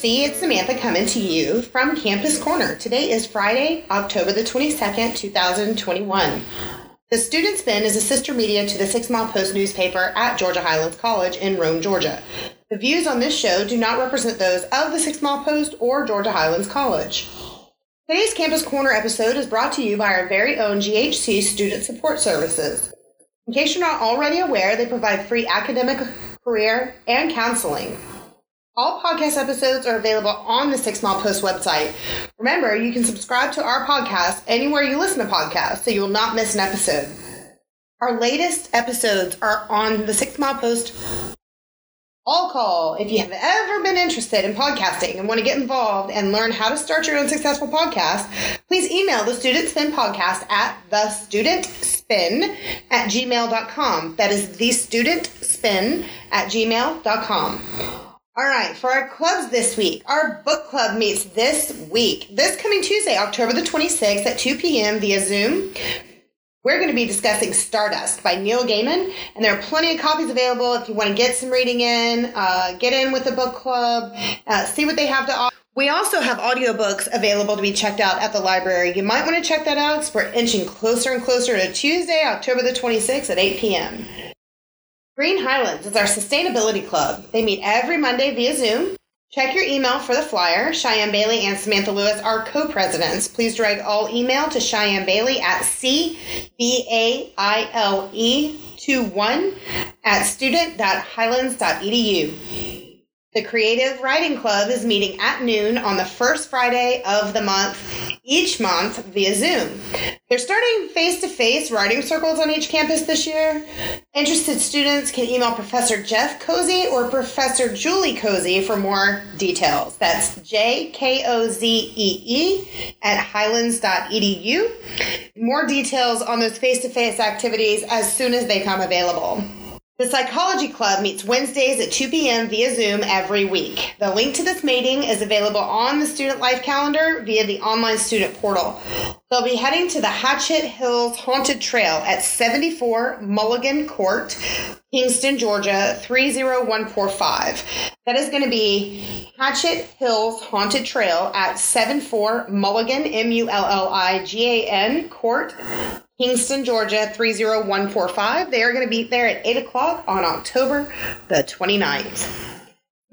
WGHC, it's Samantha coming to you from Campus Corner. Today is Friday, October the 22nd, 2021. The Student Spin is a sister media to the Six Mile Post newspaper at Georgia Highlands College in Rome, Georgia. The views on this show do not represent those of the Six Mile Post or Georgia Highlands College. Today's Campus Corner episode is brought to you by our very own GHC Student Support Services. In case you're not already aware, they provide free academic, career, and counseling. All podcast episodes are available on the Six Mile Post website. Remember, you can subscribe to our podcast anywhere you listen to podcasts so you will not miss an episode. Our latest episodes are on the Six Mile Post all call. If you have ever been interested in podcasting and want to get involved and learn how to start your own successful podcast, please email the Student Spin podcast at the student spin at gmail.com. That is the student spin at gmail.com. All right, for our clubs this week, our book club meets this week, this coming Tuesday, October the 26th at 2 p.m. via Zoom. We're going to be discussing Stardust by Neil Gaiman, and there are plenty of copies available if you want to get some reading in, uh, get in with the book club, uh, see what they have to offer. We also have audiobooks available to be checked out at the library. You might want to check that out because we're inching closer and closer to Tuesday, October the 26th at 8 p.m. Green Highlands is our sustainability club. They meet every Monday via Zoom. Check your email for the flyer. Cheyenne Bailey and Samantha Lewis are co-presidents. Please direct all email to Cheyenne Bailey at C-B-A-I-L-E-21 at student.highlands.edu. The Creative Writing Club is meeting at noon on the first Friday of the month, each month via Zoom. They're starting face to face writing circles on each campus this year. Interested students can email Professor Jeff Kozee or Professor Julie Kozee for more details. That's J K O Z E E at highlands.edu. More details on those face to face activities as soon as they come available. The Psychology Club meets Wednesdays at 2 p.m. via Zoom every week. The link to this meeting is available on the Student Life Calendar via the online student portal. They'll be heading to the Hatchet Hills Haunted Trail at 74 Mulligan Court, Kingston, Georgia 30145. That is going to be Hatchet Hills Haunted Trail at 74 Mulligan, M U L L I G A N Court, Kingston, Georgia 30145. They are going to be there at 8 o'clock on October the 29th.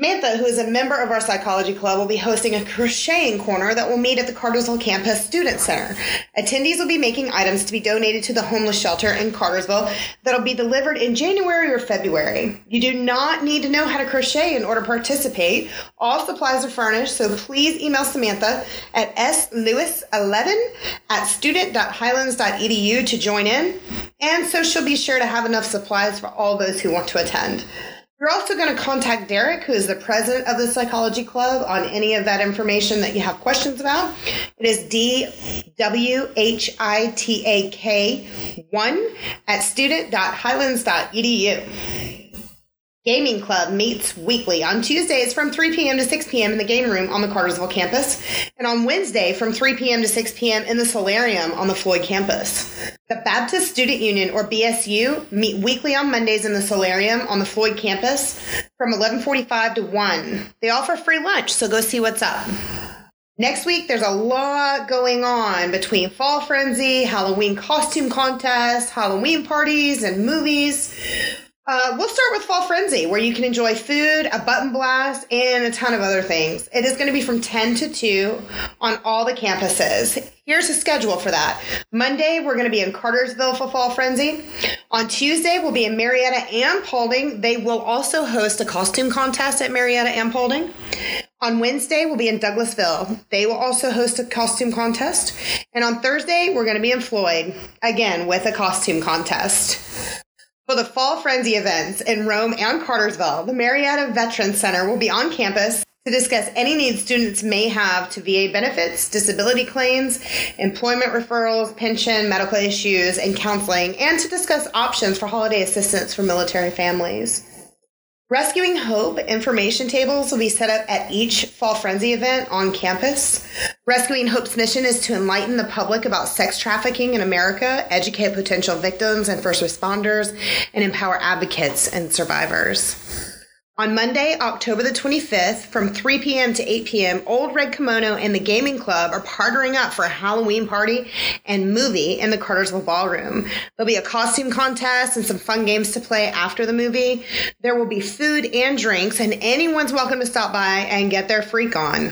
Mantha, who is a member of our psychology club, will be hosting a crocheting corner that will meet at the Cartersville Campus Student Center. Attendees will be making items to be donated to the homeless shelter in Cartersville that'll be delivered in January or February. You do not need to know how to crochet in order to participate. All supplies are furnished, so please email Samantha at slewis11 at student.highlands.edu to join in. And so she'll be sure to have enough supplies for all those who want to attend. You're also going to contact Derek, who is the president of the Psychology Club, on any of that information that you have questions about. It is D W H I T A K 1 at student.highlands.edu. Gaming Club meets weekly on Tuesdays from 3 p.m. to 6 p.m. in the game room on the Cartersville campus, and on Wednesday from 3 p.m. to 6 p.m. in the solarium on the Floyd campus. The Baptist Student Union, or BSU, meet weekly on Mondays in the solarium on the Floyd campus from 11:45 to 1. They offer free lunch, so go see what's up. Next week, there's a lot going on between Fall Frenzy, Halloween costume contest, Halloween parties, and movies. Uh, we'll start with Fall Frenzy, where you can enjoy food, a button blast, and a ton of other things. It is going to be from 10 to 2 on all the campuses. Here's the schedule for that. Monday, we're going to be in Cartersville for Fall Frenzy. On Tuesday, we'll be in Marietta and Paulding. They will also host a costume contest at Marietta and Paulding. On Wednesday, we'll be in Douglasville. They will also host a costume contest. And on Thursday, we're going to be in Floyd, again with a costume contest. For the Fall Frenzy events in Rome and Cartersville, the Marietta Veterans Center will be on campus to discuss any needs students may have to VA benefits, disability claims, employment referrals, pension, medical issues, and counseling, and to discuss options for holiday assistance for military families. Rescuing Hope information tables will be set up at each Fall Frenzy event on campus. Rescuing Hope's mission is to enlighten the public about sex trafficking in America, educate potential victims and first responders, and empower advocates and survivors. On Monday, October the 25th, from 3 p.m. to 8 p.m., Old Red Kimono and the Gaming Club are partnering up for a Halloween party and movie in the Cartersville Ballroom. There'll be a costume contest and some fun games to play after the movie. There will be food and drinks, and anyone's welcome to stop by and get their freak on.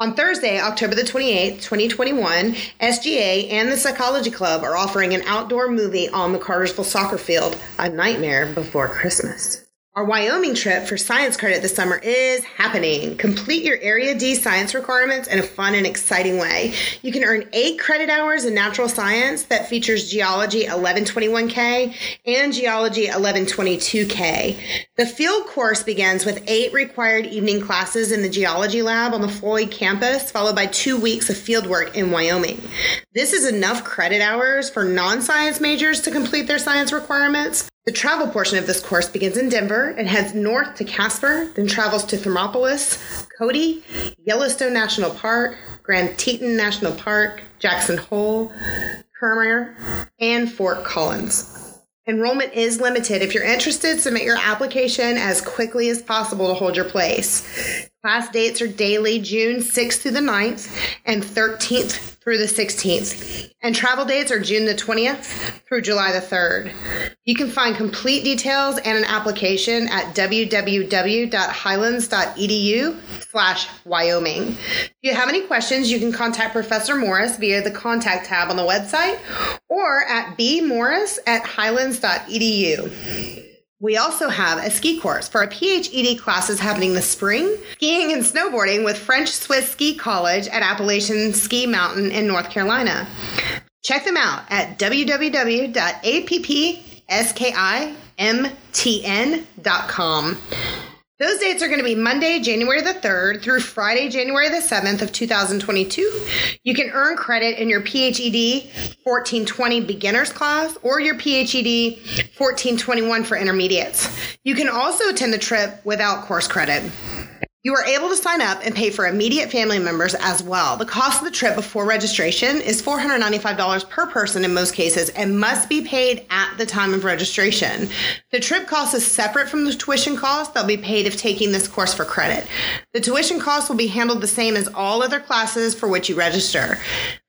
On Thursday, October the 28th, 2021, SGA and the Psychology Club are offering an outdoor movie on the Cartersville soccer field, A Nightmare Before Christmas. Our Wyoming trip for science credit this summer is happening. Complete your Area D science requirements in a fun and exciting way. You can earn eight credit hours in natural science that features Geology 1121K and Geology 1122K. The field course begins with eight required evening classes in the Geology lab on the Floyd campus, followed by two weeks of fieldwork in Wyoming. This is enough credit hours for non science majors to complete their science requirements. The travel portion of this course begins in Denver and heads north to Casper, then travels to Thermopolis, Cody, Yellowstone National Park, Grand Teton National Park, Jackson Hole, Kemmerer, and Fort Collins. Enrollment is limited. If you're interested, submit your application as quickly as possible to hold your place. Class dates are daily June 6th through the 9th and 13th through the 16th. And travel dates are June the 20th through July the 3rd. You can find complete details and an application at www.highlands.edu slash Wyoming. If you have any questions, you can contact Professor Morris via the contact tab on the website or at bmorris at highlands.edu. We also have a ski course for our PHED classes happening this spring, skiing and snowboarding with French Swiss Ski College at Appalachian Ski Mountain in North Carolina. Check them out at www.appskimtn.com. Those dates are going to be Monday, January the 3rd through Friday, January the 7th of 2022. You can earn credit in your PHED 1420 beginners class or your PHED 1421 for intermediates. You can also attend the trip without course credit. You are able to sign up and pay for immediate family members as well. The cost of the trip before registration is $495 per person in most cases and must be paid at the time of registration. The trip cost is separate from the tuition cost that'll be paid if taking this course for credit. The tuition cost will be handled the same as all other classes for which you register.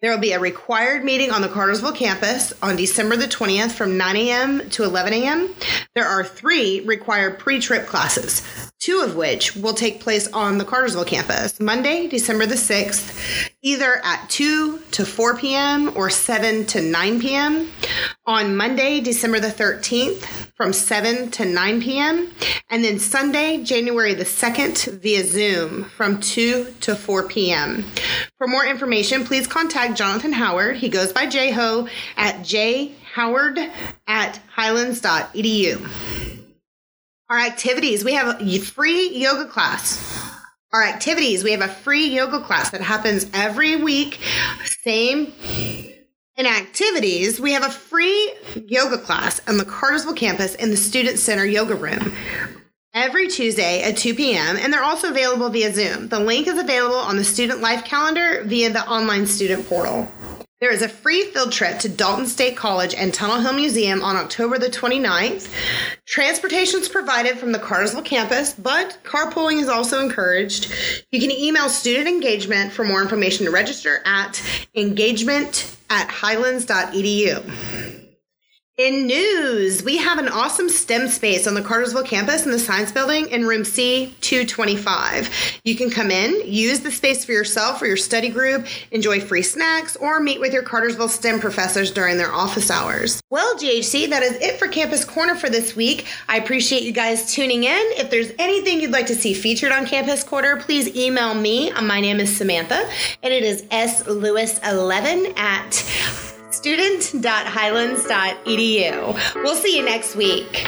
There will be a required meeting on the Cartersville campus on December the 20th from 9 a.m. to 11 a.m. There are three required pre trip classes, two of which will take place on the Cartersville campus Monday, December the 6th, either at 2 to 4 p.m. or 7 to 9 p.m. On Monday, December the 13th, from 7 to 9 p.m. And then Sunday, January the 2nd, via Zoom from 2 to 4 p.m. For more information, please contact Jonathan Howard. He goes by JHO at jhoward at highlands.edu. Our activities we have a free yoga class. Our activities we have a free yoga class that happens every week. Same in activities, we have a free yoga class on the Cartersville campus in the Student Center Yoga Room every Tuesday at 2 p.m., and they're also available via Zoom. The link is available on the Student Life Calendar via the online student portal. There is a free field trip to Dalton State College and Tunnel Hill Museum on October the 29th. Transportation is provided from the Cartersville campus, but carpooling is also encouraged. You can email student engagement for more information to register at engagement at highlands.edu. In news, we have an awesome STEM space on the Cartersville campus in the Science Building in room C225. You can come in, use the space for yourself or your study group, enjoy free snacks, or meet with your Cartersville STEM professors during their office hours. Well, GHC, that is it for Campus Corner for this week. I appreciate you guys tuning in. If there's anything you'd like to see featured on Campus Corner, please email me. My name is Samantha, and it is slewis11 at student.highlands.edu. We'll see you next week.